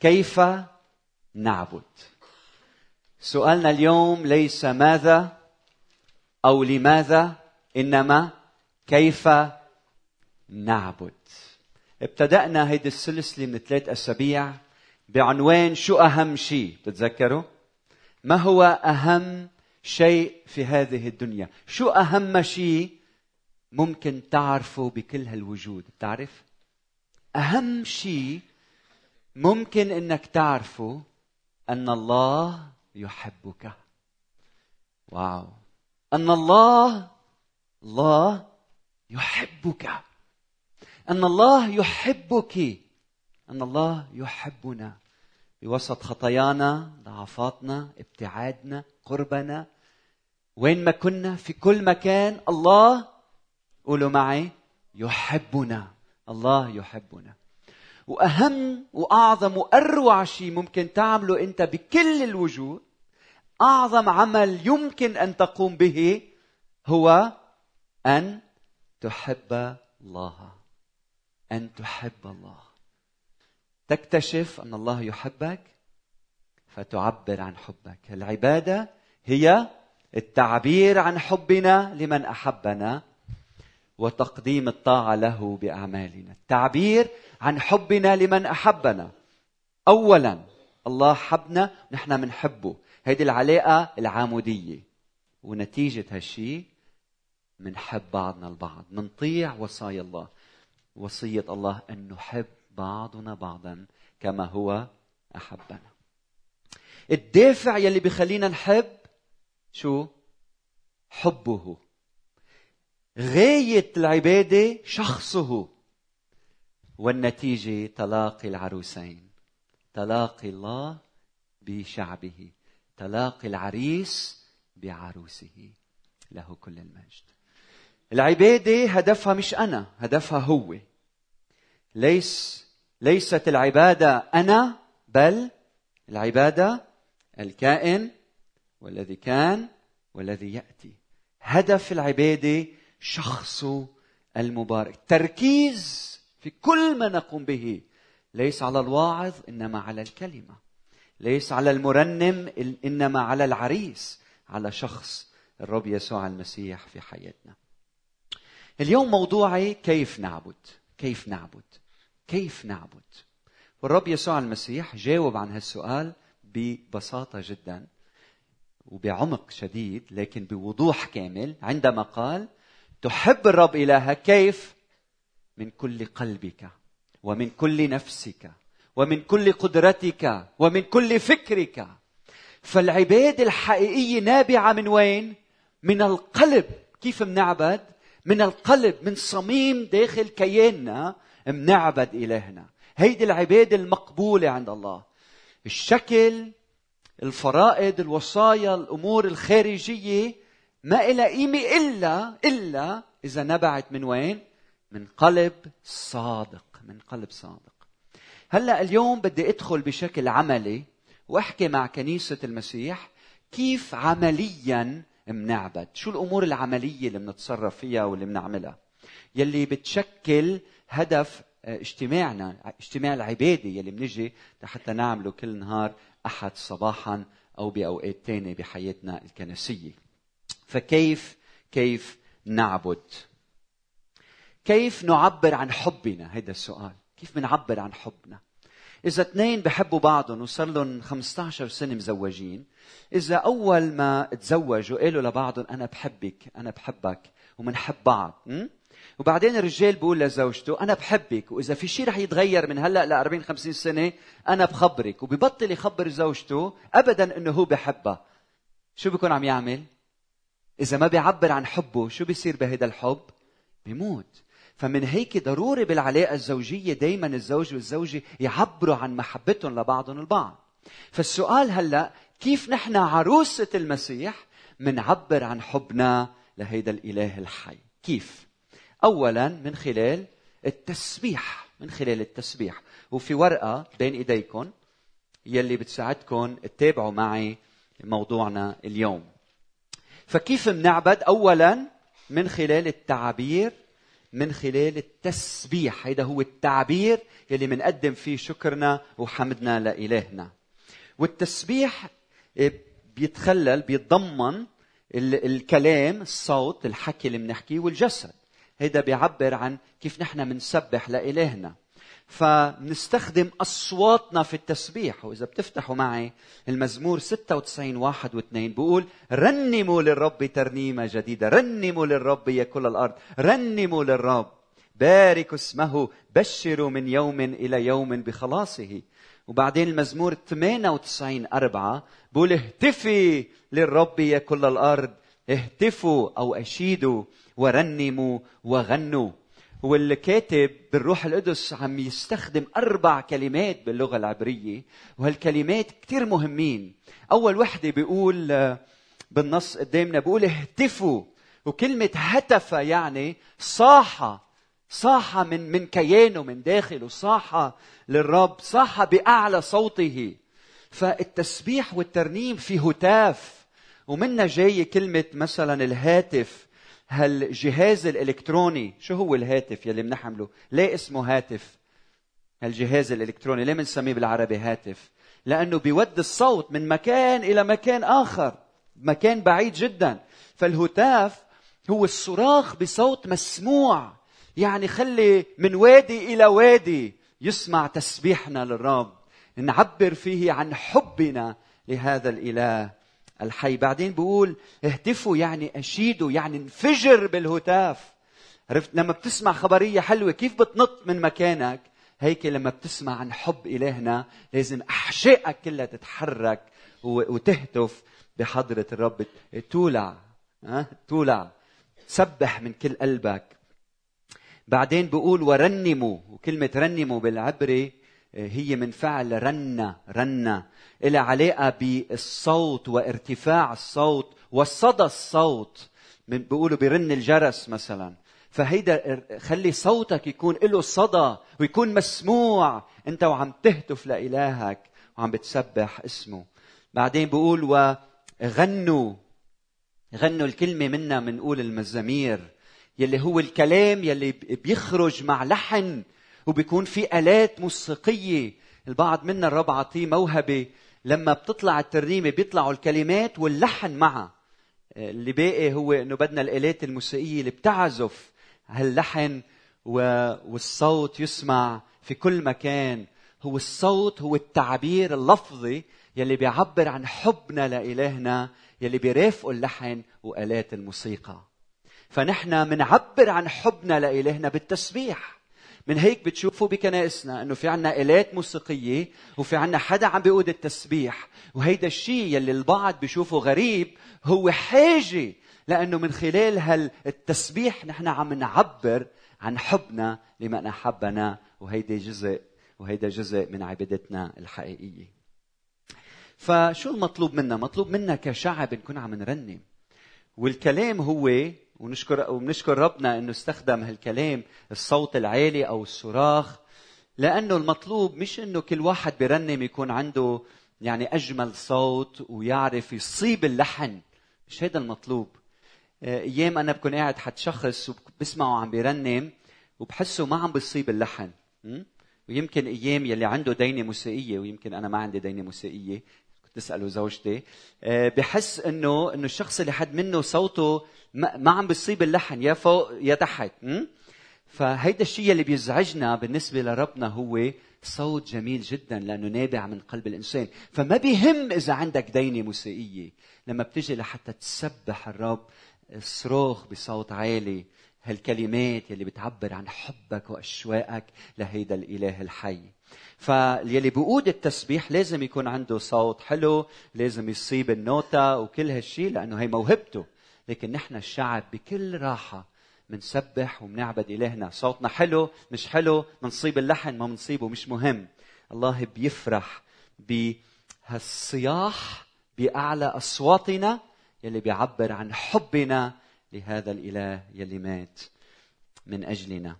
كيف نعبد سؤالنا اليوم ليس ماذا أو لماذا إنما كيف نعبد ابتدأنا هيدي السلسلة من ثلاث أسابيع بعنوان شو أهم شيء بتتذكروا؟ ما هو أهم شيء في هذه الدنيا؟ شو أهم شيء ممكن تعرفه بكل هالوجود؟ بتعرف؟ أهم شيء ممكن إنك تعرفه أن الله يحبك. واو. أن الله الله يحبك. أن الله يحبك. أن الله يحبنا. بوسط خطايانا ضعفاتنا ابتعادنا قربنا. وين ما كنا في كل مكان الله قولوا معي يحبنا. الله يحبنا. وأهم وأعظم وأروع شيء ممكن تعمله أنت بكل الوجود أعظم عمل يمكن أن تقوم به هو أن تحب الله. أن تحب الله. تكتشف أن الله يحبك فتعبر عن حبك. العبادة هي التعبير عن حبنا لمن أحبنا. وتقديم الطاعة له بأعمالنا. التعبير عن حبنا لمن أحبنا. اولا الله حبنا نحن بنحبه هيدي العلاقة العاموديه ونتيجة هالشيء منحب بعضنا البعض. منطيع وصايا الله. وصية الله أن نحب بعضنا بعضا كما هو أحبنا. الدافع يلي بخلينا نحب شو؟ حبه. غاية العبادة شخصه. والنتيجة تلاقي العروسين تلاقي الله بشعبه تلاقي العريس بعروسه. له كل المجد. العبادة هدفها مش أنا هدفها هو. ليس ليست العبادة أنا بل العبادة الكائن والذي كان والذي يأتي. هدف العبادة شخصه المبارك. تركيز في كل ما نقوم به. ليس على الواعظ إنما على الكلمة. ليس على المرنم إنما على العريس. على شخص الرب يسوع المسيح في حياتنا. اليوم موضوعي كيف نعبد؟ كيف نعبد؟ كيف نعبد؟ والرب يسوع المسيح جاوب عن هالسؤال ببساطة جدا وبعمق شديد لكن بوضوح كامل. عندما قال تحب الرب إلهك كيف؟ من كل قلبك ومن كل نفسك ومن كل قدرتك ومن كل فكرك. فالعباده الحقيقيه نابعة من وين؟ من القلب. كيف منعبد؟ من القلب من صميم داخل كياننا منعبد إلهنا. هيدي العباده المقبولة عند الله. الشكل الفرائض الوصايا الأمور الخارجية ما إلها قيمة إلا إلا إذا نبعت من وين؟ من قلب صادق من قلب صادق. هلأ اليوم بدي أدخل بشكل عملي وأحكي مع كنيسة المسيح كيف عمليا منعبد. شو الأمور العملية اللي بنتصرف فيها واللي بنعملها يلي بتشكل هدف آه، اجتماعنا اجتماع العبادة يلي بنجي حتى نعمله كل نهار أحد صباحا أو بأوقات ثانية بحياتنا الكنسية. فكيف كيف نعبد؟ كيف نعبر عن حبنا؟ هذا السؤال. كيف بنعبر عن حبنا؟ إذا اثنين بحبوا بعضهم وصار لهم 15 سنة مزوجين إذا أول ما تزوجوا قالوا لبعضهم أنا بحبك أنا بحبك ومنحب بعض م? وبعدين الرجال بيقول لزوجته أنا بحبك وإذا في شيء رح يتغير من هلأ ل 40 50 سنة أنا بخبرك وببطل يخبر زوجته أبدا إنه هو بحبها. شو بيكون عم يعمل؟ إذا ما بيعبر عن حبه شو بيصير بهذا الحب؟ بيموت. فمن هيك ضروري بالعلاقة الزوجية دايما الزوج والزوجة يعبروا عن محبتهم لبعضهم البعض. فالسؤال هلأ كيف نحن عروسة المسيح منعبر عن حبنا لهيدا الإله الحي؟ كيف؟ أولا من خلال التسبيح من خلال التسبيح. وفي ورقة بين إيديكم يلي بتساعدكم تتابعوا معي موضوعنا اليوم. فكيف منعبد أولا من خلال التعابير من خلال التسبيح. هيدا هو التعبير يلي منقدم فيه شكرنا وحمدنا لإلهنا. والتسبيح إيه، بيتخلل بيتضمن الكلام الصوت الحكي اللي بنحكيه والجسد. هيدا بيعبر عن كيف نحن بنسبح لإلهنا. فنستخدم أصواتنا في التسبيح. وإذا بتفتحوا معي المزمور 96 واحد واثنين بيقول رنموا للرب ترنيمة جديدة. رنموا للرب يا كل الأرض. رنموا للرب. باركوا اسمه. بشروا من يوم إلى يوم بخلاصه. وبعدين المزمور 98 أربعة بقول اهتفي للرب يا كل الأرض. اهتفوا أو أشيدوا ورنموا وغنوا. والكاتب بالروح القدس عم يستخدم أربع كلمات باللغة العبرية وهالكلمات كتير مهمين. أول وحدة بيقول آه، بالنص قدامنا بيقول اهتفوا. وكلمة هتف يعني صاح صاح من من كيانه من داخله صاح للرب صاح بأعلى صوته. فالتسبيح والترنيم في هتاف. ومنا جاي كلمة مثلا الهاتف. هالجهاز الإلكتروني شو هو الهاتف يلي بنحمله ليه اسمه هاتف؟ الجهاز الإلكتروني ليه بنسميه بالعربي هاتف؟ لأنه بيودي الصوت من مكان إلى مكان آخر مكان بعيد جدا. فالهتاف هو الصراخ بصوت مسموع. يعني خلي من وادي إلى وادي يسمع تسبيحنا للرب. نعبر فيه عن حبنا لهذا الإله. الحي. بعدين بقول اهتفوا يعني أشيدوا يعني انفجر بالهتاف. عرفت؟ لما بتسمع خبرية حلوة كيف بتنط من مكانك؟ هيك لما بتسمع عن حب إلهنا لازم أحشائك كلها تتحرك وتهتف بحضرة الرب. تولع ها؟ تولع سبح من كل قلبك. بعدين بقول ورنموا وكلمة رنموا بالعبري هي من فعل رنة رنة. إلى علاقة بالصوت وارتفاع الصوت وصدى الصوت. بيقولوا برن الجرس مثلا. فهيدا خلي صوتك يكون له صدى ويكون مسموع. أنت وعم تهتف لإلهك وعم بتسبح اسمه. بعدين بقول وغنوا غنوا. الكلمة منا بنقول المزامير. يلي هو الكلام يلي بيخرج مع لحن وبيكون في آلات موسيقية. البعض منا الرب عطيه موهبة. لما بتطلع الترنيمة بيطلعوا الكلمات واللحن معها. اللي باقي هو إنه بدنا الآلات الموسيقية اللي بتعزف هاللحن والصوت يسمع في كل مكان. هو الصوت هو التعبير اللفظي يلي بيعبر عن حبنا لإلهنا يلي بيرافقوا اللحن وآلات الموسيقى. فنحن منعبر عن حبنا لإلهنا بالتسبيح. من هيك بتشوفوا بكنائسنا إنه في عنا آلات موسيقية وفي عنا حدا عم بيقود التسبيح. وهيدا الشيء يلي البعض بيشوفه غريب هو حاجة لأنه من خلال هالتسبيح نحن عم نعبر عن حبنا لمن أحبنا. وهيدا جزء وهيدا جزء من عبادتنا الحقيقية. فشو المطلوب منا؟ مطلوب منا كشعب نكون عم نرنم. والكلام هو ونشكر وبنشكر ربنا إنه استخدم هالكلام الصوت العالي أو الصراخ لأنه المطلوب مش إنه كل واحد برنم يكون عنده يعني أجمل صوت ويعرف يصيب اللحن مش هذا المطلوب. آه، أيام أنا بكون قاعد حد شخص وبسمعه عم بيرنم وبحسه ما عم بيصيب اللحن ويمكن أيام يلي عنده دينة موسيقية ويمكن أنا ما عندي دينة موسيقية تساله زوجتي آه، بحس انه إنه الشخص اللي حد منه صوته ما عم بيصيب اللحن يا فوق يا تحت فهيدا الشيء اللي بيزعجنا بالنسبة لربنا هو صوت جميل جدا لأنه نابع من قلب الإنسان. فما بيهم إذا عندك دينة موسيقية. لما بتجي لحتى تسبح الرب صراخ بصوت عالي هالكلمات يلي بتعبر عن حبك وأشواقك لهيدا الإله الحي. فاللي بيقود التسبيح لازم يكون عنده صوت حلو لازم يصيب النوتة وكل هالشيء لأنه هي موهبته. لكن نحن الشعب بكل راحة منسبح ومنعبد إلهنا. صوتنا حلو مش حلو منصيب اللحن ما منصيبه مش مهم. الله بيفرح بهالصياح بأعلى أصواتنا يلي بيعبر عن حبنا لهذا الإله يلي مات من أجلنا.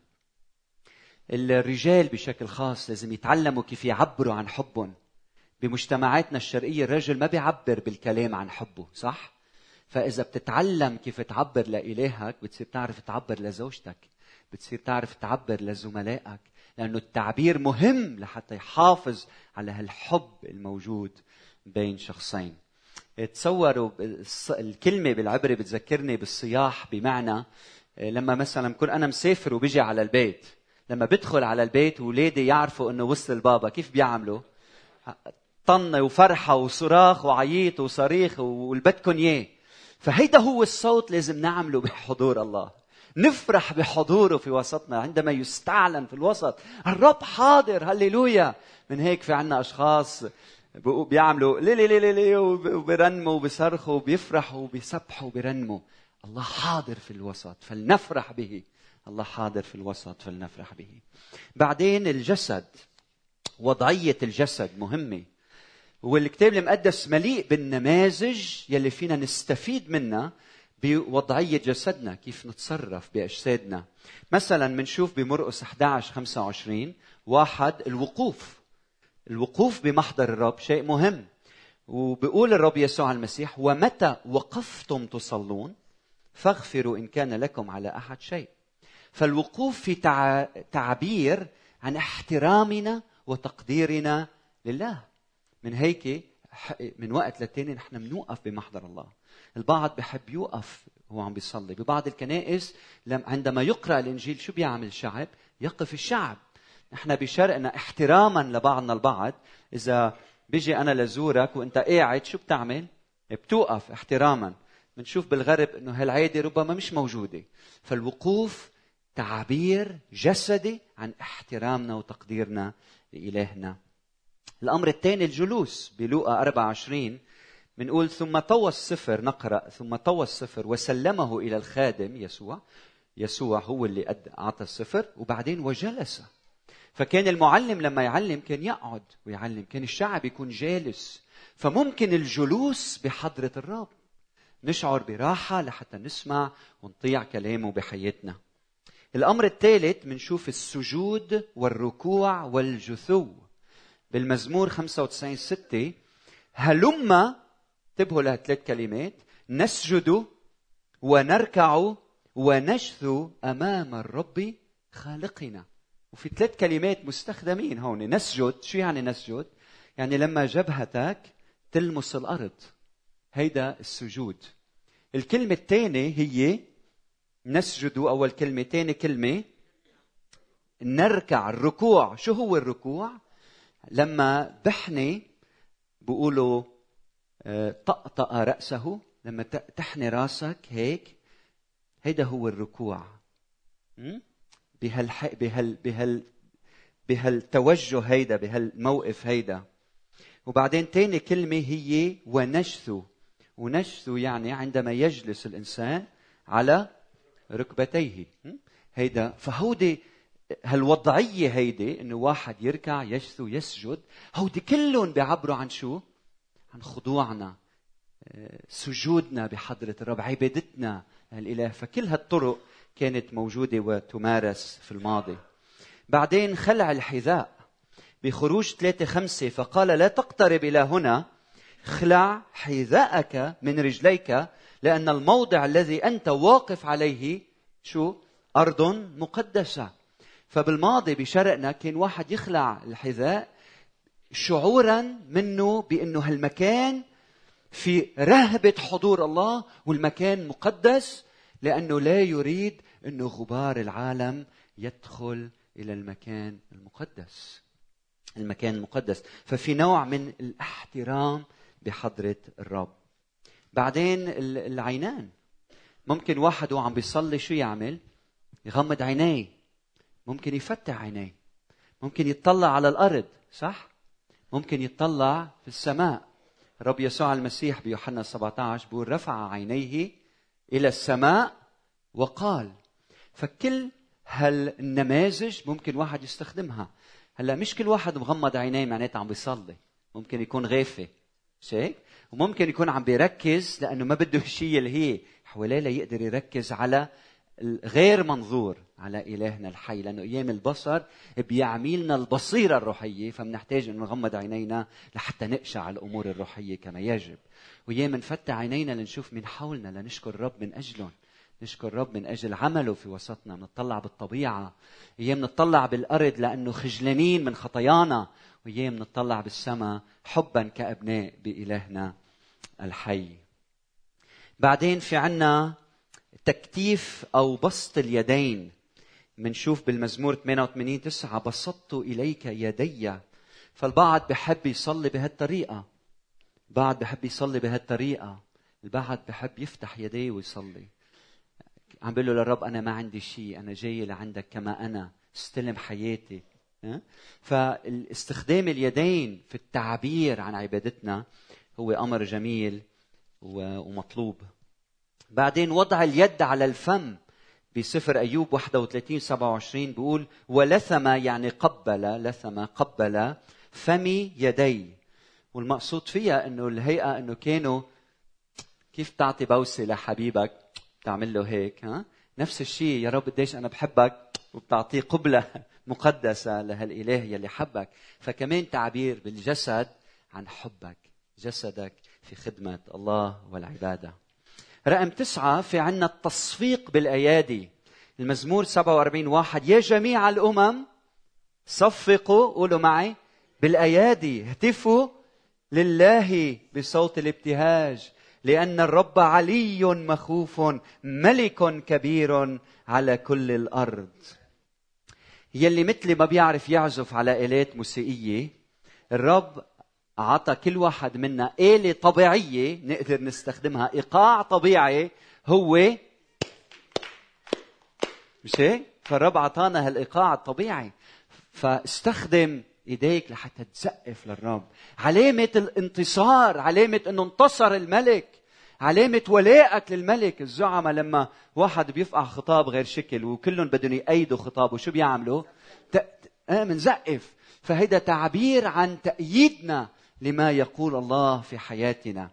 الرجال بشكل خاص لازم يتعلموا كيف يعبروا عن حبهم. بمجتمعاتنا الشرقية الرجل ما بيعبر بالكلام عن حبه صح؟ فإذا بتتعلم كيف تعبر لإلهك بتصير تعرف تعبر لزوجتك بتصير تعرف تعبر لزملائك لأنه التعبير مهم لحتى يحافظ على هالحب الموجود بين شخصين. تصوروا الكلمة بالعبري بتذكرني بالصياح بمعنى آه، لما مثلا بكون أنا مسافر وبيجي على البيت لما بدخل على البيت وولادي يعرفوا إنه وصل البابا كيف بيعملوا؟ طنة وفرحة وصراخ وعييط وصريخ واللي بدكم إياه. فهيدا هو الصوت لازم نعمله بحضور الله. نفرح بحضوره في وسطنا عندما يستعلن في الوسط. الرب حاضر هللويا. من هيك في عنا أشخاص بيعملوا لي لي لي لي وبيرنموا وبيصرخوا وبيفرحوا وبيسبحوا وبيرنموا. الله حاضر في الوسط فلنفرح به. الله حاضر في الوسط فلنفرح به. بعدين الجسد وضعية الجسد مهمة. والكتاب المقدس مليء بالنماذج يلي فينا نستفيد منها بوضعية جسدنا كيف نتصرف بأجسادنا. مثلا بنشوف بمرقس 11 25 واحد الوقوف. الوقوف بمحضر الرب شيء مهم. وبيقول الرب يسوع المسيح ومتى وقفتم تصلون؟ فاغفروا إن كان لكم على أحد شيء. فالوقوف في تعبير عن احترامنا وتقديرنا لله. من هيك من وقت للتاني نحن بنوقف بمحضر الله. البعض بحب يوقف وهو عم بيصلي. ببعض الكنائس عندما يقرأ الإنجيل شو بيعمل الشعب؟ يقف الشعب. نحن بشرقنا احتراما لبعضنا البعض. إذا بيجي أنا لزورك وأنت قاعد شو بتعمل؟ بتوقف احتراما. بنشوف بالغرب إنه هالعادة ربما مش موجودة. فالوقوف تعبير جسدي عن احترامنا وتقديرنا لإلهنا. الأمر الثاني الجلوس بلوقا 24 بنقول ثم طوى السفر نقرأ ثم طوى السفر وسلمه إلى الخادم يسوع. يسوع هو اللي أعطى السفر وبعدين وجلس. فكان المعلم لما يعلم كان يقعد ويعلم كان الشعب يكون جالس. فممكن الجلوس بحضرة الرب. نشعر براحة لحتى نسمع ونطيع كلامه بحياتنا. الأمر الثالث بنشوف السجود والركوع والجثو. بالمزمور 95 6 هلما انتبهوا لهالثلاث كلمات نسجد ونركع ونجثو أمام الرب خالقنا. وفي ثلاث كلمات مستخدمين هون. نسجد شو يعني نسجد؟ يعني لما جبهتك تلمس الأرض. هيدا السجود. الكلمة الثانية هي نسجد. أول كلمة ثاني كلمة نركع الركوع. شو هو الركوع؟ لما بحني بيقولوا آه، طقطق رأسه. لما تحني راسك هيك هيدا هو الركوع. بهال بهال بهال بهالتوجه هيدا بهالموقف هيدا. وبعدين تاني كلمة هي ونجثو ونجثو يعني عندما يجلس الإنسان على ركبتيه. هيدا فهودي هالوضعية هيدي إنه واحد يركع يجثو يسجد هودي كلهم بيعبروا عن شو؟ عن خضوعنا آه، سجودنا بحضرة الرب عبادتنا الإله فكل هالطرق كانت موجودة وتمارس في الماضي بعدين خلع الحذاء بخروج ثلاثة خمسة فقال لا تقترب إلى هنا اخلع حذاءك من رجليك لأن الموضع الذي أنت واقف عليه شو؟ أرض مقدسة فبالماضي بشرقنا كان واحد يخلع الحذاء شعورا منه بأنه هالمكان في رهبة حضور الله والمكان مقدس لأنه لا يريد أنه غبار العالم يدخل إلى المكان المقدس. المكان المقدس. ففي نوع من الاحترام بحضرة الرب. بعدين العينان. ممكن واحد وعم بيصلي شو يعمل؟ يغمض عينيه. ممكن يفتح عينيه. ممكن يطلع على الأرض صح؟ ممكن يطلع في السماء. رب يسوع المسيح بيوحنا 17 بيقول رفع عينيه إلى السماء وقال فكل هالنماذج ممكن واحد يستخدمها. هلا مش كل واحد مغمض عينيه معناتها عم بيصلي. ممكن يكون غافي مش هيك؟ وممكن يكون عم بيركز لأنه ما بده الشيء اللي هي حواليه ليقدر يركز على غير منظور على إلهنا الحي لأنه أيام البصر بيعمي لنا البصيرة الروحية فبنحتاج انه نغمض عينينا لحتى نقشع الأمور الروحية كما يجب. وايام نفتح عينينا لنشوف من حولنا لنشكر الرب من أجلهم نشكر رب من أجل عمله في وسطنا. بنطلع بالطبيعة أيام بنطلع بالأرض لأنه خجلانين من خطايانا وأيام بنطلع بالسماء حبا كأبناء بإلهنا الحي. بعدين في عنا تكتيف أو بسط اليدين. منشوف بالمزمور 88 9 بسطت إليك يدي. فالبعض بحب يصلي بهالطريقة. بعض بحب يصلي بهالطريقة. البعض بحب يفتح يديه ويصلي. عم بقول له للرب أنا ما عندي شيء أنا جاي لعندك كما أنا. استلم حياتي. فاستخدام اليدين في التعبير عن عبادتنا هو أمر جميل ومطلوب. بعدين وضع اليد على الفم بسفر أيوب 31 27 بيقول ولثم يعني قبل لثم قبل فمي يدي. والمقصود فيها إنه الهيئة إنه كانوا كيف تعطي بوسة لحبيبك؟ تعمل له هيك ها؟ نفس الشيء يا رب قديش أنا بحبك وبتعطيه قبلة مقدسة لهالإله يلي حبك. فكمان تعبير بالجسد عن حبك جسدك في خدمة الله والعبادة. رقم تسعة في عنا التصفيق بالأيادي. المزمور 47 واحد. يا جميع الأمم صفقوا قولوا معي بالأيادي. اهتفوا لله بصوت الابتهاج لأن الرب علي مخوف ملك كبير على كل الأرض. يلي مثلي ما بيعرف يعزف على آلات موسيقية الرب أعطى كل واحد منا آلة طبيعية نقدر نستخدمها. إيقاع طبيعي هو مش هيك؟ فالرب أعطانا هالإيقاع الطبيعي. فاستخدم إيديك لحتى تسقف للرب. علامة الانتصار علامة إنه انتصر الملك علامة ولائك للملك. الزعماء لما واحد بيفقع خطاب غير شكل وكلهم بدهم يأيدوا خطابه شو بيعملوا؟ آه منزقف. فهيدا تعبير عن تأييدنا لما يقول الله في حياتنا.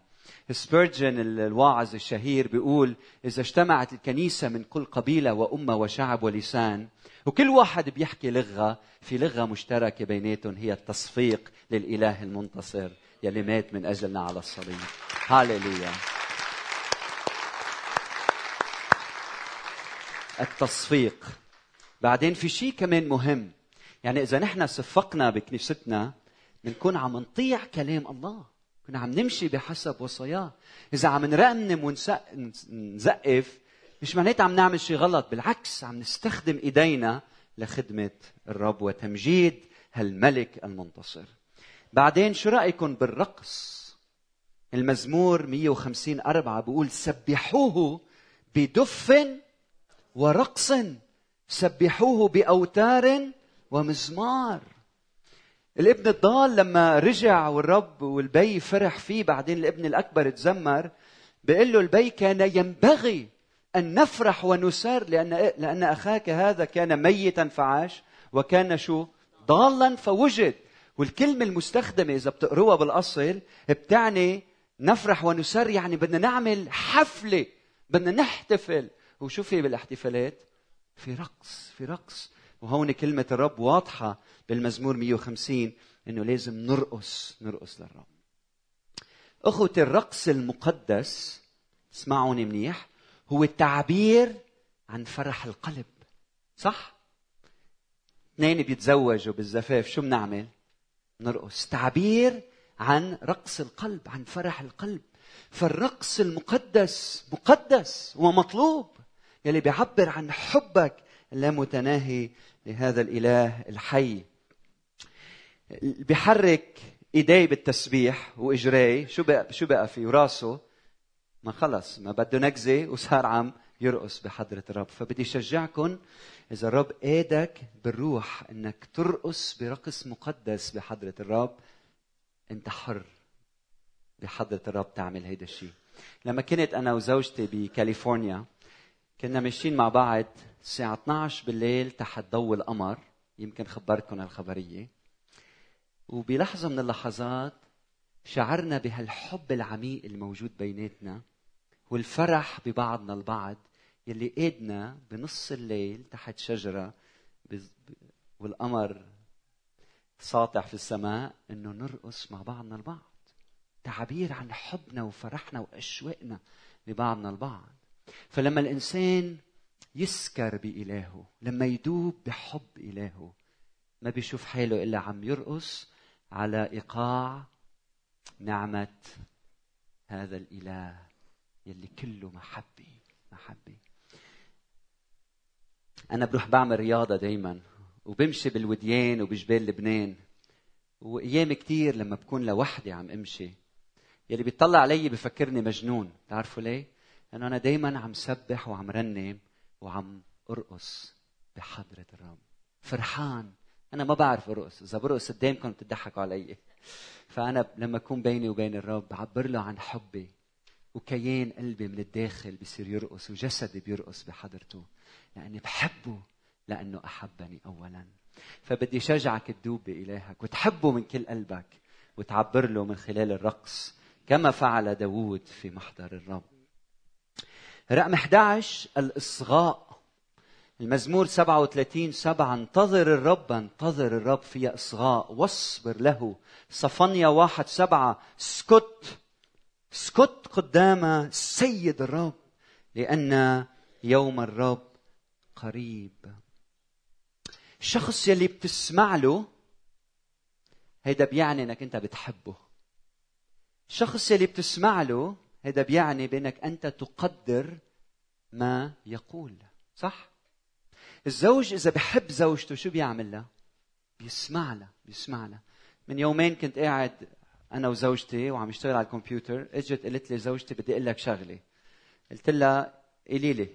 سبيرجن الواعظ الشهير بيقول إذا اجتمعت الكنيسة من كل قبيلة وأمة وشعب ولسان وكل واحد بيحكي لغة في لغة مشتركة بيناتهم هي التصفيق للإله المنتصر يلي مات من أجلنا على الصليب. هاليلويا التصفيق. بعدين في شيء كمان مهم. يعني إذا نحن صفقنا بكنيستنا بنكون عم نطيع كلام الله. كنا عم نمشي بحسب وصاياه. إذا عم نرنم ونزقف مش معناتها عم نعمل شيء غلط بالعكس عم نستخدم إيدينا لخدمة الرب وتمجيد هالملك المنتصر. بعدين شو رأيكم بالرقص؟ المزمور 150 أربعة بيقول سبحوه بدف ورقص سبحوه بأوتار ومزمار. الابن الضال لما رجع والرب والبي فرح فيه بعدين الابن الأكبر تزمر بيقول له البي كان ينبغي أن نفرح ونسر لأن لأن أخاك هذا كان ميتا فعاش وكان شو؟ ضالا فوجد. والكلمة المستخدمة إذا بتقروها بالأصل بتعني نفرح ونسر يعني بدنا نعمل حفلة بدنا نحتفل. وشو في بالاحتفالات؟ في رقص في رقص. وهون كلمة الرب واضحة بالمزمور 150 إنه لازم نرقص نرقص للرب. اخوتي الرقص المقدس اسمعوني منيح هو التعبير عن فرح القلب صح؟ اثنين بيتزوجوا بالزفاف شو بنعمل؟ نرقص تعبير عن رقص القلب عن فرح القلب فالرقص المقدس مقدس ومطلوب يلي بيعبر عن حبك اللامتناهي لهذا الإله الحي. بحرك ايديه بالتسبيح واجريه شو بقى شو بقى في راسه؟ ما خلص ما بده نكزة وصار عم يرقص بحضرة الرب. فبدي شجعكم إذا الرب قادك بالروح إنك ترقص برقص مقدس بحضرة الرب أنت حر بحضرة الرب تعمل هيدا الشيء لما كنت أنا وزوجتي بكاليفورنيا كنا ماشيين مع بعض الساعة 12 بالليل تحت ضوء القمر يمكن خبرتكم الخبرية. وبلحظة من اللحظات شعرنا بهالحب العميق الموجود بيناتنا والفرح ببعضنا البعض يلي قادنا بنص الليل تحت شجرة والقمر ساطع في السماء إنه نرقص مع بعضنا البعض. تعبير عن حبنا وفرحنا واشواقنا لبعضنا البعض. فلما الإنسان يسكر بإلهه لما يدوب بحب إلهه. ما بيشوف حاله إلا عم يرقص على إيقاع نعمة هذا الإله يلي كله محبة محبة أنا بروح بعمل رياضة دايما وبمشي بالوديان وبجبال لبنان. وأيام كتير لما بكون لوحدي عم أمشي. يلي بيطلع علي بفكرني مجنون تعرفوا ليه؟ لأنه أنا دايما عم سبح وعم رنم وعم أرقص بحضرة الرب فرحان. أنا ما بعرف أرقص. إذا برقص قدامكم بتضحكوا علي. فأنا لما أكون بيني وبين الرب بعبر له عن حبي. وكيان قلبي من الداخل بصير يرقص وجسدي بيرقص بحضرته. لأني بحبه. لأنه أحبني أولا. فبدي شجعك تدوب بإلهك وتحبه من كل قلبك. وتعبر له من خلال الرقص. كما فعل داوود في محضر الرب. رقم 11 الإصغاء. المزمور 37 سبعة انتظر الرب انتظر الرب في إصغاء. واصبر له. صفنيا واحد سبعة اسكت. اسكت قدام سيد الرب لأن يوم الرب قريب. الشخص يلي بتسمع له هيدا بيعني إنك أنت بتحبه. الشخص يلي بتسمع له هذا بيعني بأنك أنت تقدر ما يقول. صح؟ الزوج إذا بحب زوجته شو بيعمل لها بيسمع لها بيسمع لها من يومين كنت قاعد أنا وزوجتي وعم اشتغل على الكمبيوتر إجت قالت لي زوجتي بدي أقول لك شغلة. قلت لها قولي لي.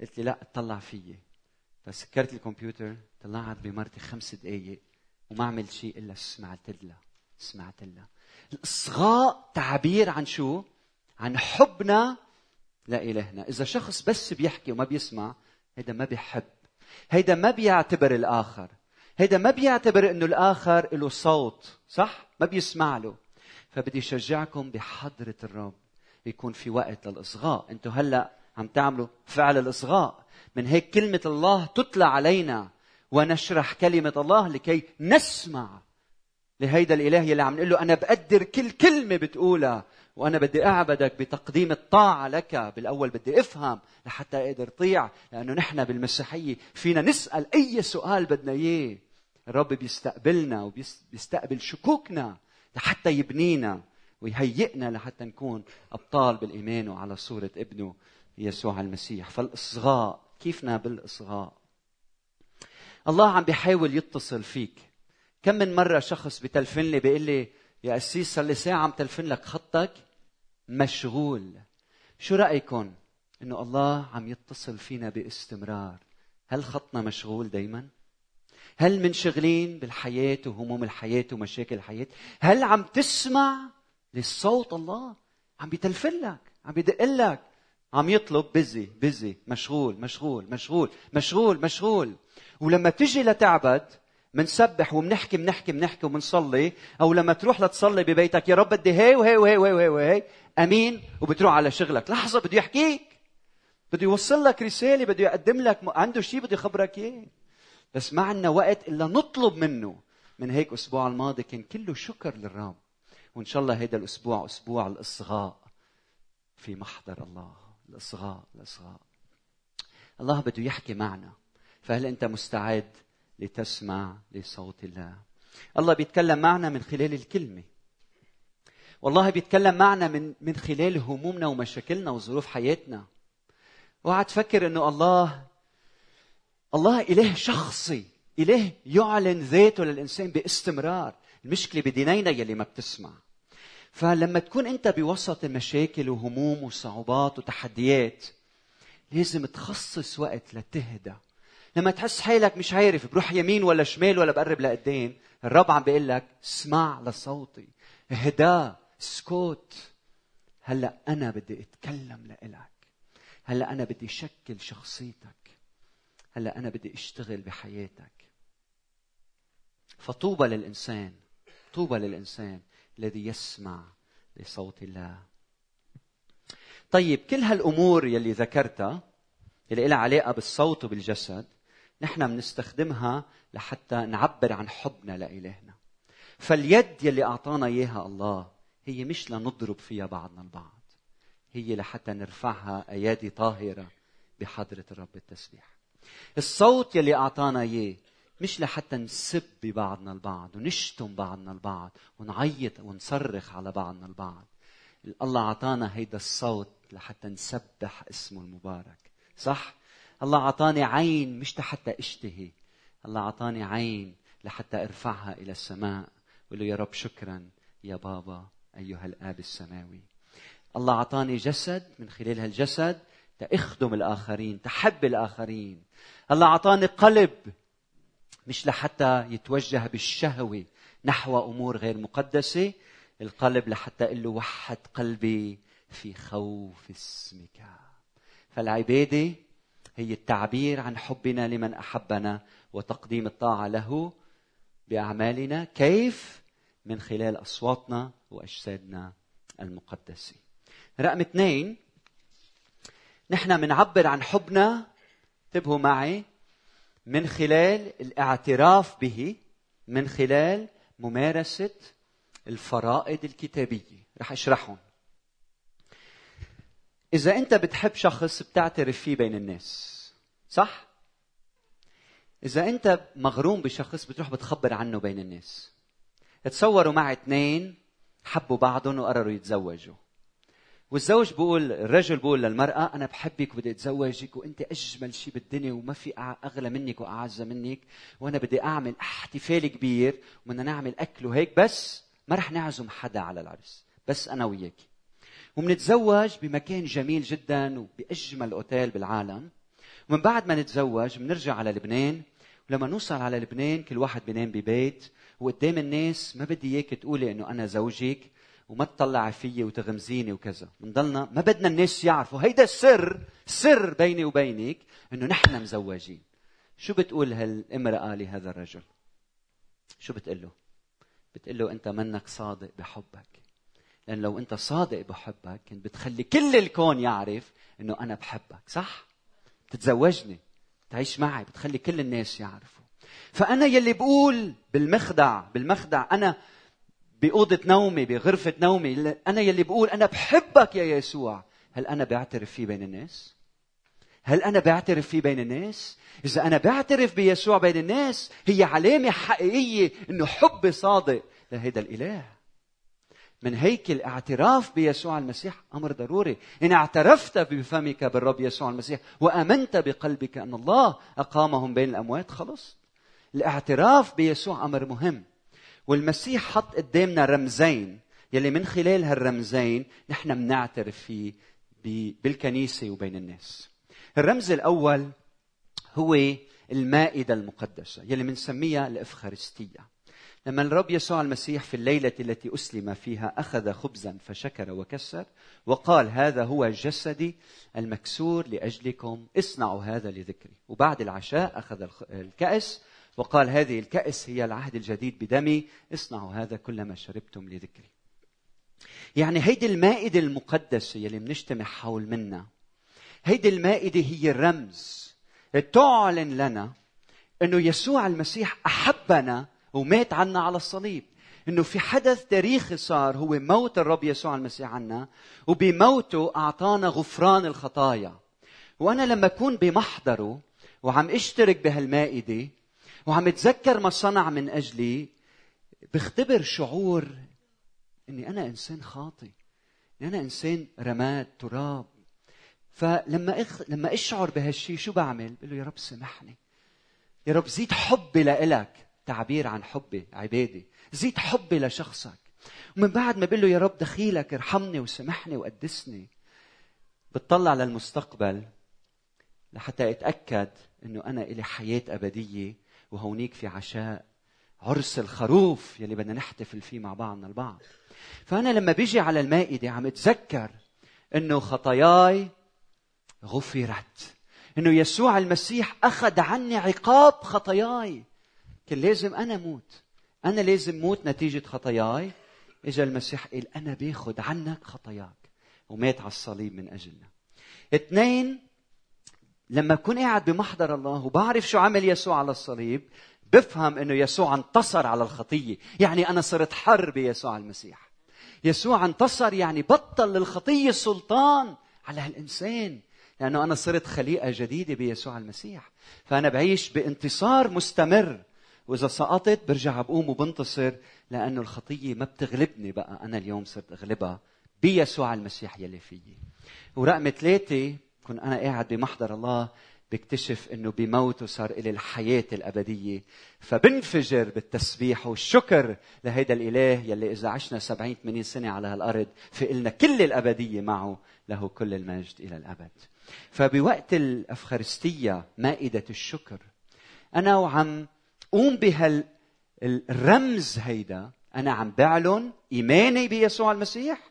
قلت لي لا اطلع فيي. فسكرت الكمبيوتر طلعت بمرتي خمس دقائق وما عملت شيء إلا سمعت لها سمعت لها. الإصغاء تعبير عن شو؟ عن حبنا لإلهنا إذا شخص بس بيحكي وما بيسمع هيدا ما بيحب. هيدا ما بيعتبر الآخر. هيدا ما بيعتبر إنه الآخر له صوت صح؟ ما بيسمع له. فبدي اشجعكم بحضرة الرب يكون في وقت للإصغاء. أنتم هلأ عم تعملوا فعل الإصغاء. من هيك كلمة الله تتلى علينا ونشرح كلمة الله لكي نسمع لهيدا الإله يلي عم نقول له أنا بقدر كل كلمة بتقولها وأنا بدي أعبدك بتقديم الطاعة لك بالأول بدي أفهم لحتى أقدر طيع لأنه نحن بالمسيحية فينا نسأل أي سؤال بدنا إياه. الرب بيستقبلنا وبيستقبل شكوكنا لحتى يبنينا ويهيئنا لحتى نكون أبطال بالإيمان وعلى صورة ابنه يسوع المسيح. فالإصغاء كيفنا بالإصغاء؟ الله عم بيحاول يتصل فيك. كم من مرة شخص بتلفن لي بيقول لي يا قسيس صار لي ساعة عم تلفن لك خطك مشغول. شو رأيكم؟ إنه الله عم يتصل فينا باستمرار. هل خطنا مشغول دائما هل منشغلين بالحياة وهموم الحياة ومشاكل الحياة؟ هل عم تسمع لصوت الله؟ عم بيتلفن لك، عم بيدق لك، عم يطلب بزي بزي مشغول مشغول مشغول مشغول مشغول. ولما تجي لتعبد منسبح ومنحكي منحكي منحكي ومنصلي أو لما تروح لتصلي ببيتك يا رب بدي هي وهي وهي وهي وهي, وهي. أمين وبتروح على شغلك. لحظة بده يحكيك. بده يوصل لك رسالة بده يقدم لك عنده شيء بده يخبرك إياه. بس ما عندنا وقت إلا نطلب منه. من هيك أسبوع الماضي كان كله شكر للرب. وإن شاء الله هذا الأسبوع أسبوع الإصغاء في محضر الله. الإصغاء الإصغاء. الله بده يحكي معنا. فهل أنت مستعد لتسمع لصوت الله. الله بيتكلم معنا من خلال الكلمة. والله بيتكلم معنا من من خلال همومنا ومشاكلنا وظروف حياتنا. اوعى تفكر إنه الله الله إله شخصي. إله يعلن ذاته للإنسان باستمرار. المشكلة بدينينا يلي ما بتسمع. فلما تكون أنت بوسط مشاكل وهموم وصعوبات وتحديات لازم تخصص وقت لتهدى لما تحس حالك مش عارف بروح يمين ولا شمال ولا بقرب لقدام الرب عم بيقول لك اسمع لصوتي. اهدى اسكت. هلا أنا بدي أتكلم لإلك. هلا أنا بدي شكل شخصيتك. هلا أنا بدي أشتغل بحياتك. فطوبى للإنسان طوبى للإنسان الذي يسمع لصوت الله. طيب كل هالأمور يلي ذكرتها يلي لها علاقة بالصوت وبالجسد نحن بنستخدمها لحتى نعبر عن حبنا لإلهنا. فاليد يلي أعطانا إياها الله هي مش لنضرب فيها بعضنا البعض. هي لحتى نرفعها أيادي طاهرة بحضرة الرب التسبيح. الصوت يلي أعطانا إياه مش لحتى نسب ببعضنا البعض ونشتم بعضنا البعض ونعيط ونصرخ على بعضنا البعض. الله أعطانا هيدا الصوت لحتى نسبح اسمه المبارك. صح؟ الله أعطاني عين مش لحتى أشتهي. الله أعطاني عين لحتى أرفعها إلى السماء. وقول له يا رب شكرا يا بابا أيها الآب السماوي. الله أعطاني جسد من خلال هالجسد تخدم الآخرين تحب الآخرين. الله أعطاني قلب مش لحتى يتوجه بالشهوة نحو أمور غير مقدسة. القلب لحتى أقول له وحد قلبي في خوف اسمك. فالعبادة هي التعبير عن حبنا لمن أحبنا وتقديم الطاعة له بأعمالنا كيف من خلال أصواتنا وأجسادنا المقدسة. رقم اثنين نحن بنعبر عن حبنا انتبهوا معي من خلال الاعتراف به من خلال ممارسة الفرائض الكتابية. رح أشرحهم. إذا أنت بتحب شخص بتعترف فيه بين الناس. صح؟ إذا أنت مغروم بشخص بتروح بتخبر عنه بين الناس. تصوروا مع اثنين حبوا بعضهم وقرروا يتزوجوا. والزوج بيقول الرجل بيقول للمرأة أنا بحبك وبدي أتزوجك وأنت أجمل شيء بالدنيا وما في أغلى منك وأعز منك وأنا بدي أعمل احتفال كبير وبدنا نعمل أكل وهيك بس ما رح نعزم حدا على العرس بس أنا وياك. ومنتزوج بمكان جميل جدا وبأجمل أوتيل بالعالم. ومن بعد ما نتزوج بنرجع على لبنان. ولما نوصل على لبنان كل واحد بينام ببيت. وقدام الناس ما بدي إياك تقولي إنه أنا زوجك وما تطلعي فيي وتغمزيني وكذا. بنضلنا ما بدنا الناس يعرفوا. هيدا السر سر بيني وبينك إنه نحن مزوجين. شو بتقول هالامرأة لهذا الرجل؟ شو بتقول له؟ بتقول له أنت منك صادق بحبك. لأن لو أنت صادق بحبك كنت بتخلي كل الكون يعرف إنه أنا بحبك صح بتتزوجني تعيش معي بتخلي كل الناس يعرفوا فأنا يلي بقول بالمخدع بالمخدع أنا بأوضة نومي بغرفة نومي أنا يلي بقول أنا بحبك يا يسوع هل أنا بعترف فيه بين الناس؟ هل أنا بعترف فيه بين الناس؟ إذا أنا بعترف بيسوع بين الناس هي علامة حقيقية إنه حب صادق لهذا الإله. من هيك الاعتراف بيسوع المسيح أمر ضروري. إن اعترفت بفمك بالرب يسوع المسيح وأمنت بقلبك أن الله أقامهم بين الأموات خلص الاعتراف بيسوع أمر مهم. والمسيح حط قدامنا رمزين يلي من خلال هالرمزين نحن بنعترف فيه بالكنيسة وبين الناس. الرمز الأول هو المائدة المقدسة يلي بنسميها الإفخارستية. لما الرب يسوع المسيح في الليلة التي أسلم فيها أخذ خبزا فشكر وكسر وقال هذا هو جسدي المكسور لأجلكم اصنعوا هذا لذكري. وبعد العشاء أخذ الكأس وقال هذه الكأس هي العهد الجديد بدمي اصنعوا هذا كلما شربتم لذكري. يعني هيدي المائدة المقدسة يلي بنجتمع حول منا. هيدي المائدة هي الرمز تعلن لنا إنه يسوع المسيح أحبنا ومات عنا على الصليب. إنه في حدث تاريخي صار هو موت الرب يسوع المسيح عنا وبموته أعطانا غفران الخطايا. وأنا لما أكون بمحضره وعم أشترك بهالمائدة وعم أتذكر ما صنع من أجلي بختبر شعور إني أنا إنسان خاطي إني أنا إنسان رماد تراب. فلما أخ... لما أشعر بهالشيء شو بعمل؟ بقول له يا رب سامحني. يا رب زيد حبي لإلك. تعبير عن حبي عبادي. زيد حبي لشخصك ومن بعد ما بقول له يا رب دخيلك ارحمني وسامحني وقدسني. بتطلع للمستقبل لحتى اتاكد إنه أنا إلي حياة أبدية وهونيك في عشاء عرس الخروف يلي بدنا نحتفل فيه مع بعضنا البعض. فأنا لما بيجي على المائدة عم اتذكر إنه خطاياي غفرت. إنه يسوع المسيح أخذ عني عقاب خطاياي. كان لازم أنا موت أنا لازم موت نتيجة خطاياي. إجا المسيح قال أنا باخذ عنك خطاياك. ومات على الصليب من أجلنا. اثنين لما أكون قاعد بمحضر الله وبعرف شو عمل يسوع على الصليب بفهم إنه يسوع انتصر على الخطية. يعني أنا صرت حر بيسوع المسيح. يسوع انتصر يعني بطل للخطية سلطان على هالإنسان لأنه أنا صرت خليقة جديدة بيسوع المسيح. فأنا بعيش بانتصار مستمر. وإذا سقطت برجع بقوم وبنتصر لأنه الخطية ما بتغلبني بقى. أنا اليوم صرت أغلبها بيسوع المسيح يلي فيي. ورقم ثلاثة كنت أنا قاعد بمحضر الله بكتشف إنه بموته صار إلي الحياة الأبدية. فبنفجر بالتسبيح والشكر لهيدا الإله يلي إذا عشنا 70 80 سنة على هالأرض في إلنا كل الأبدية معه له كل المجد إلى الأبد. فبوقت الأفخارستية مائدة الشكر. أنا وعم قوم بهال الرمز هيدا. أنا عم بعلن إيماني بيسوع المسيح.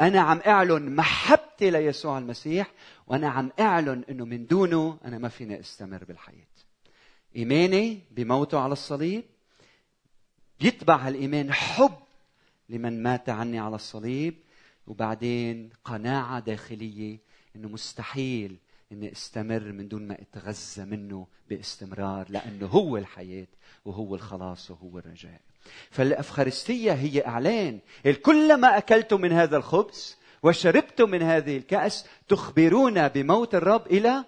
أنا عم أعلن محبتي ليسوع المسيح. وأنا عم أعلن إنه من دونه أنا ما فيني أستمر بالحياة. إيماني بموته على الصليب. بيتبع هالإيمان حب لمن مات عني على الصليب. وبعدين قناعة داخلية إنه مستحيل إني أستمر من دون ما أتغذى منه باستمرار لأنه هو الحياة وهو الخلاص وهو الرجاء. فالأفخارستية هي إعلان. كلما أكلت من هذا الخبز وشربت من هذه الكأس تخبرون بموت الرب إلى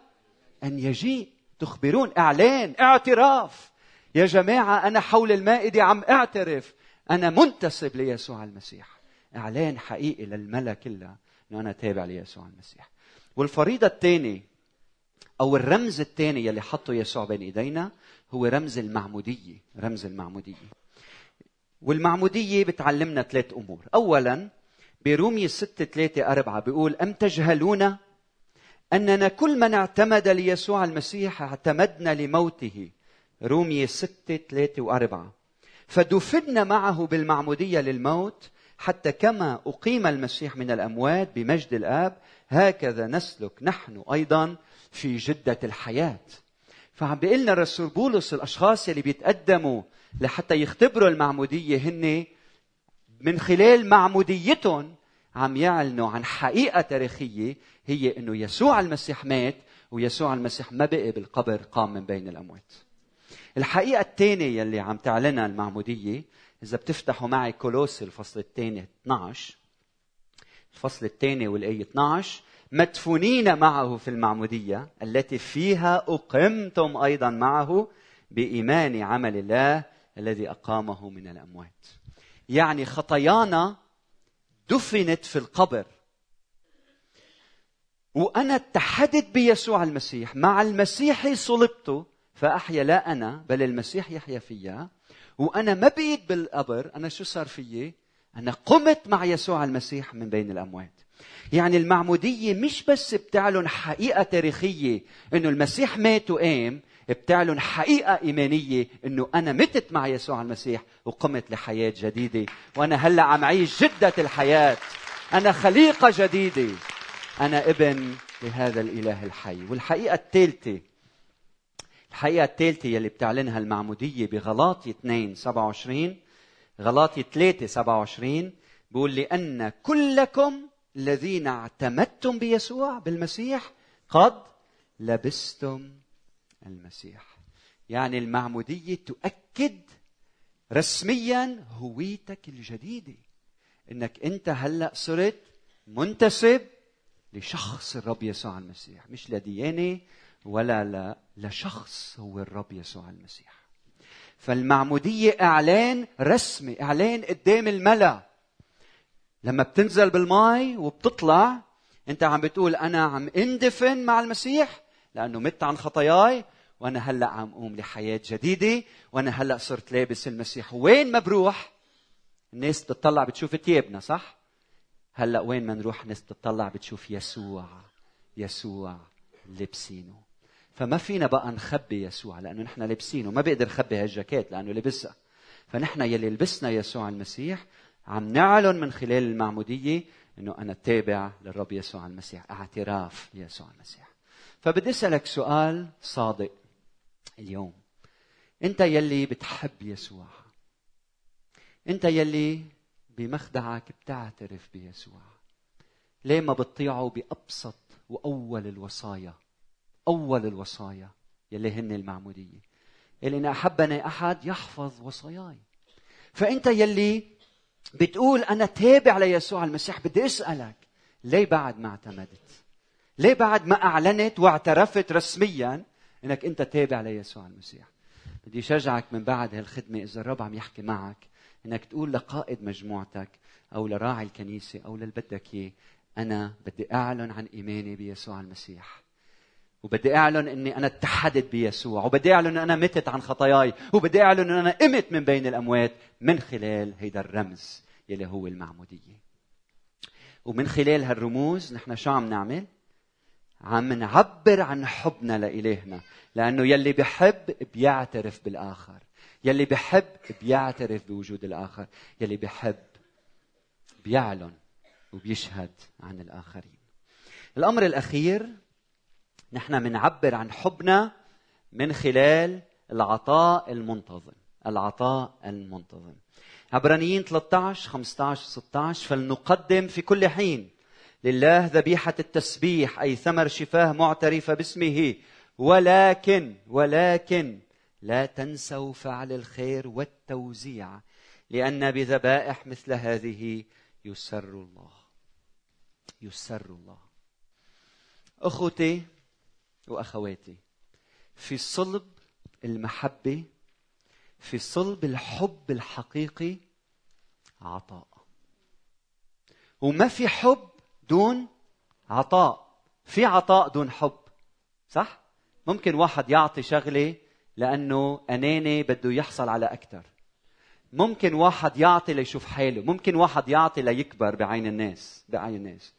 أن يجيء. تخبرون. إعلان. اعتراف. يا جماعة أنا حول المائدة عم أعترف. أنا منتسب ليسوع المسيح. إعلان حقيقي للملا كلها أنه أنا تابع ليسوع المسيح. والفريضة الثانية أو الرمز الثاني يلي حطه يسوع بين إيدينا هو رمز المعمودية رمز المعمودية. والمعمودية بتعلمنا ثلاث أمور. أولا برومية 6 3 4 بيقول أم تجهلون أننا كل من اعتمد ليسوع المسيح اعتمدنا لموته؟ رومية 6 3 و4 فدفنا معه بالمعمودية للموت حتى كما أقيم المسيح من الأموات بمجد الآب هكذا نسلك نحن أيضا في جدة الحياة. فعم بيقول لنا الرسول بولس الأشخاص اللي بيتقدموا لحتى يختبروا المعمودية هن من خلال معموديتهم عم يعلنوا عن حقيقة تاريخية هي أنه يسوع المسيح مات ويسوع المسيح ما بقي بالقبر قام من بين الأموات. الحقيقة الثانية يلي عم تعلنها المعمودية إذا بتفتحوا معي كولوس الفصل الثاني 12 الفصل الثاني والآية 12 مدفونين معه في المعمودية التي فيها أقمتم أيضا معه بإيمان عمل الله الذي أقامه من الأموات. يعني خطايانا دفنت في القبر. وأنا اتحدت بيسوع المسيح. مع المسيح صلبت فأحيا لا أنا بل المسيح يحيا فيا. وأنا ما بقيت بالقبر أنا شو صار فيي؟ أنا قمت مع يسوع المسيح من بين الأموات. يعني المعمودية مش بس بتعلن حقيقة تاريخية إنه المسيح مات وقام بتعلن حقيقة إيمانية إنه أنا متت مع يسوع المسيح وقمت لحياة جديدة. وأنا هلأ عم أعيش جدة الحياة. أنا خليقة جديدة. أنا ابن لهذا الإله الحي. والحقيقة الثالثة الحقيقة الثالثة يلي بتعلنها المعمودية بغلاطي 2 27 غلاطي 3 27 بيقول لأن كلكم الذين اعتمدتم بيسوع بالمسيح قد لبستم المسيح. يعني المعمودية تؤكد رسميا هويتك الجديدة. إنك أنت هلأ صرت منتسب لشخص الرب يسوع المسيح. مش لديانة ولا لا لشخص هو الرب يسوع المسيح. فالمعمودية إعلان رسمي إعلان قدام الملأ. لما بتنزل بالماء وبتطلع أنت عم بتقول أنا عم اندفن مع المسيح لأنه مت عن خطاياي وأنا هلأ عم أقوم لحياة جديدة وأنا هلأ صرت لابس المسيح. وين ما بروح الناس بتطلع بتشوف ثيابنا صح؟ هلأ وين ما نروح الناس بتطلع بتشوف يسوع يسوع لابسينه. فما فينا بقى نخبي يسوع لأنه نحن لابسينه. ما بقدر خبي هالجاكيت لأنه لبسها. فنحن يلي لبسنا يسوع المسيح عم نعلن من خلال المعمودية إنه أنا تابع للرب يسوع المسيح اعتراف يسوع المسيح. فبدي أسألك سؤال صادق اليوم. أنت يلي بتحب يسوع. أنت يلي بمخدعك بتعترف بيسوع. ليه ما بتطيعه بأبسط وأول الوصايا؟ أول الوصايا يلي هن المعمودية. يلي إن أحبني أحد يحفظ وصاياي. فأنت يلي بتقول أنا تابع ليسوع المسيح بدي أسألك ليه بعد ما اعتمدت؟ ليه بعد ما أعلنت واعترفت رسميا إنك أنت تابع ليسوع المسيح؟ بدي أشجعك من بعد هالخدمة إذا الرب عم يحكي معك إنك تقول لقائد مجموعتك أو لراعي الكنيسة أو للي بدك إياه أنا بدي أعلن عن إيماني بيسوع المسيح. وبدي أعلن إني أنا اتحدت بيسوع وبدي أعلن إن أنا متت عن خطاياي وبدي أعلن إن أنا قمت من بين الأموات من خلال هيدا الرمز يلي هو المعمودية. ومن خلال هالرموز نحن شو عم نعمل؟ عم نعبر عن حبنا لإلهنا لأنه يلي بحب بيعترف بالآخر يلي بحب بيعترف بوجود الآخر يلي بحب بيعلن وبيشهد عن الآخرين. الأمر الأخير نحن منعبر عن حبنا من خلال العطاء المنتظم. العطاء المنتظم. عبرانيين 13 15 16 فلنقدم في كل حين. لله ذبيحة التسبيح أي ثمر شفاه معترفة باسمه. ولكن ولكن لا تنسوا فعل الخير والتوزيع لأن بذبائح مثل هذه يسر الله. يسر الله. أخوتي وأخواتي في صلب المحبة في صلب الحب الحقيقي عطاء. وما في حب دون عطاء. في عطاء دون حب صح؟ ممكن واحد يعطي شغلة لأنه أناني بده يحصل على أكثر ممكن واحد يعطي ليشوف حاله. ممكن واحد يعطي ليكبر بعين الناس بعين الناس.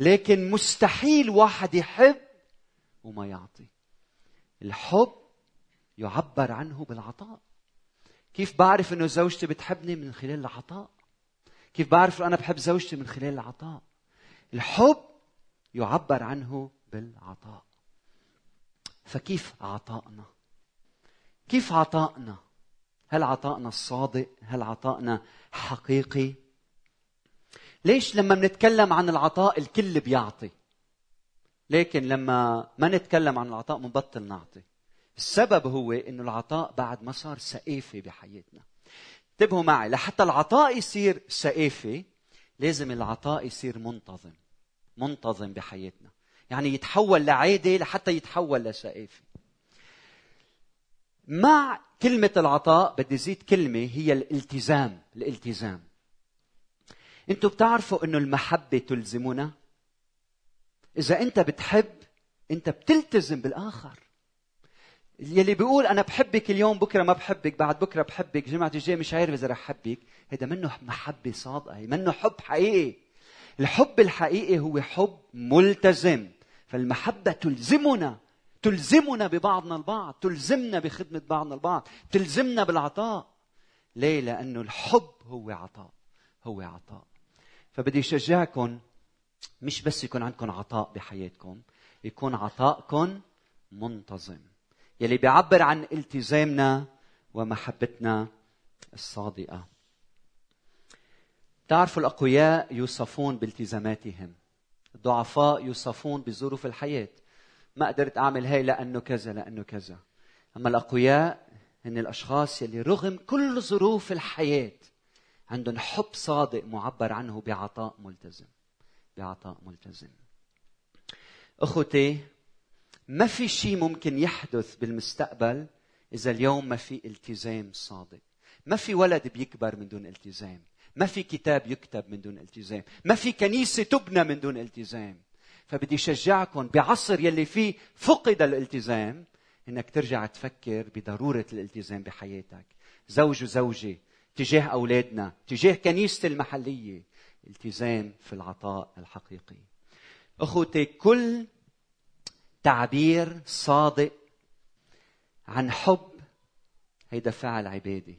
لكن مستحيل واحد يحب وما يعطي. الحب يعبر عنه بالعطاء. كيف بعرف إنه زوجتي بتحبني من خلال العطاء؟ كيف بعرف أنا بحب زوجتي من خلال العطاء؟ الحب يعبر عنه بالعطاء. فكيف عطائنا كيف عطائنا هل عطائنا الصادق؟ هل عطائنا حقيقي؟ ليش لما بنتكلم عن العطاء الكل بيعطي؟ لكن لما ما نتكلم عن العطاء بنبطل نعطي. السبب هو إنه العطاء بعد ما صار سقافه بحياتنا. انتبهوا معي لحتى العطاء يصير سقافه لازم العطاء يصير منتظم. منتظم بحياتنا. يعني يتحول لعادة لحتى يتحول لسقافه مع كلمة العطاء بدي زيد كلمة هي الالتزام. الالتزام. أنتوا بتعرفوا إنه المحبة تلزمنا؟ إذا أنت بتحب أنت بتلتزم بالآخر. يلي بيقول أنا بحبك اليوم بكرة ما بحبك بعد بكرة بحبك جمعة الجاي مش عارف إذا رح أحبك هذا منه محبة صادقة منه حب حقيقي. الحب الحقيقي هو حب ملتزم. فالمحبة تلزمنا تلزمنا ببعضنا البعض تلزمنا بخدمة بعضنا البعض تلزمنا بالعطاء. ليه؟ لأنه الحب هو عطاء هو عطاء. فبدي أشجعكم مش بس يكون عندكم عطاء بحياتكم يكون عطاءكم منتظم. يلي بيعبر عن التزامنا ومحبتنا الصادقة. تعرفوا الأقوياء يوصفون بالتزاماتهم. الضعفاء يوصفون بظروف الحياة. ما قدرت أعمل هاي لأنه كذا لأنه كذا. أما الأقوياء هن الأشخاص يلي رغم كل ظروف الحياة عندهم حب صادق معبر عنه بعطاء ملتزم. بعطاء ملتزم. أخوتي ما في شيء ممكن يحدث بالمستقبل إذا اليوم ما في التزام صادق؟ ما في ولد بيكبر من دون التزام؟ ما في كتاب يكتب من دون التزام؟ ما في كنيسة تبنى من دون التزام؟ فبدي شجعكم بعصر يلي فيه فقد الالتزام إنك ترجع تفكر بضرورة الالتزام بحياتك. زوج وزوجة تجاه أولادنا تجاه كنيستي المحلية التزام في العطاء الحقيقي. أخوتي كل تعبير صادق عن حب هيدا فعل عبادي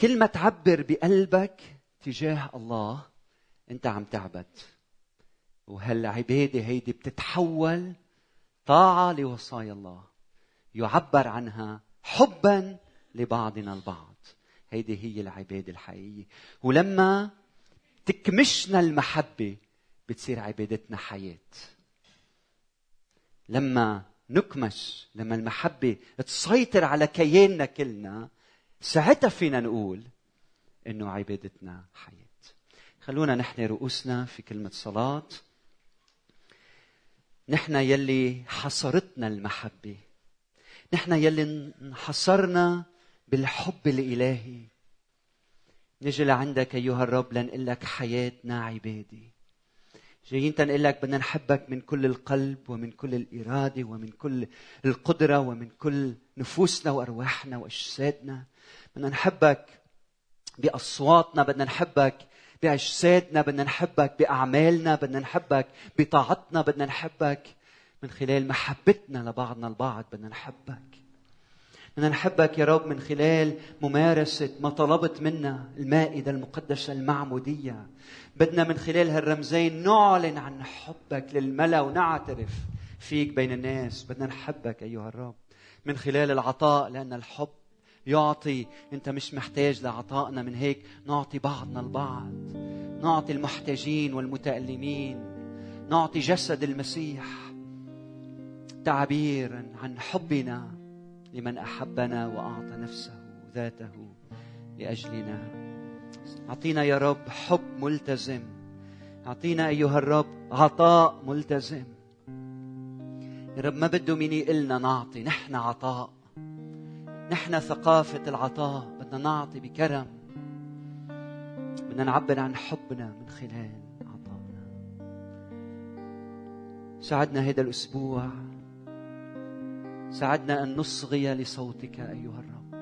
كل ما تعبر بقلبك تجاه الله أنت عم تعبد. وهالعباده هيدي بتتحول طاعة لوصايا الله. يعبر عنها حبا لبعضنا البعض. هيدي هي العبادة الحقيقية. ولما تكمشنا المحبة بتصير عبادتنا حياة. لما نكمش لما المحبة تسيطر على كياننا كلنا ساعتها فينا نقول إنه عبادتنا حياة. خلونا نحن رؤوسنا في كلمة صلاة. نحن يلي حصرتنا المحبة. نحن يلي انحصرنا بالحب الإلهي. نجي لعندك أيها الرب لنقول لك حياتنا عبادي جايين تنقول لك بدنا نحبك من كل القلب ومن كل الإرادة ومن كل القدرة ومن كل نفوسنا وأرواحنا وأجسادنا. بدنا نحبك بأصواتنا بدنا نحبك بأجسادنا بدنا نحبك بأعمالنا بدنا نحبك بطاعتنا بدنا نحبك من خلال محبتنا لبعضنا البعض بدنا نحبك. بدنا نحبك يا رب من خلال ممارسة ما طلبت منا المائدة المقدسة المعمودية. بدنا من خلال هالرمزين نعلن عن حبك للملا ونعترف فيك بين الناس. بدنا نحبك أيها الرب من خلال العطاء لأن الحب يعطي أنت مش محتاج لعطائنا من هيك. نعطي بعضنا البعض. نعطي المحتاجين والمتألمين. نعطي جسد المسيح تعبيرا عن حبنا. لمن أحبنا وأعطى نفسه ذاته لأجلنا. أعطينا يا رب حب ملتزم. أعطينا أيها الرب عطاء ملتزم. يا رب ما بده مين يقلنا نعطي نحن عطاء. نحن ثقافة العطاء بدنا نعطي بكرم. بدنا نعبر عن حبنا من خلال عطائنا. ساعدنا هذا الأسبوع. ساعدنا أن نصغي لصوتك أيها الرب.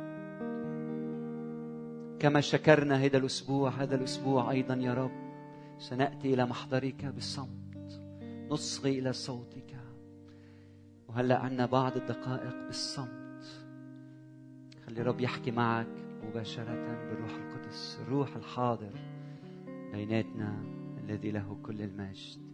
كما شكرنا هذا الأسبوع هذا الأسبوع أيضا يا رب سنأتي إلى محضرك بالصمت. نصغي إلى صوتك. وهلأ عنا بعض الدقائق بالصمت. خلي الرب يحكي معك مباشرة بالروح القدس الروح الحاضر بيناتنا الذي له كل المجد.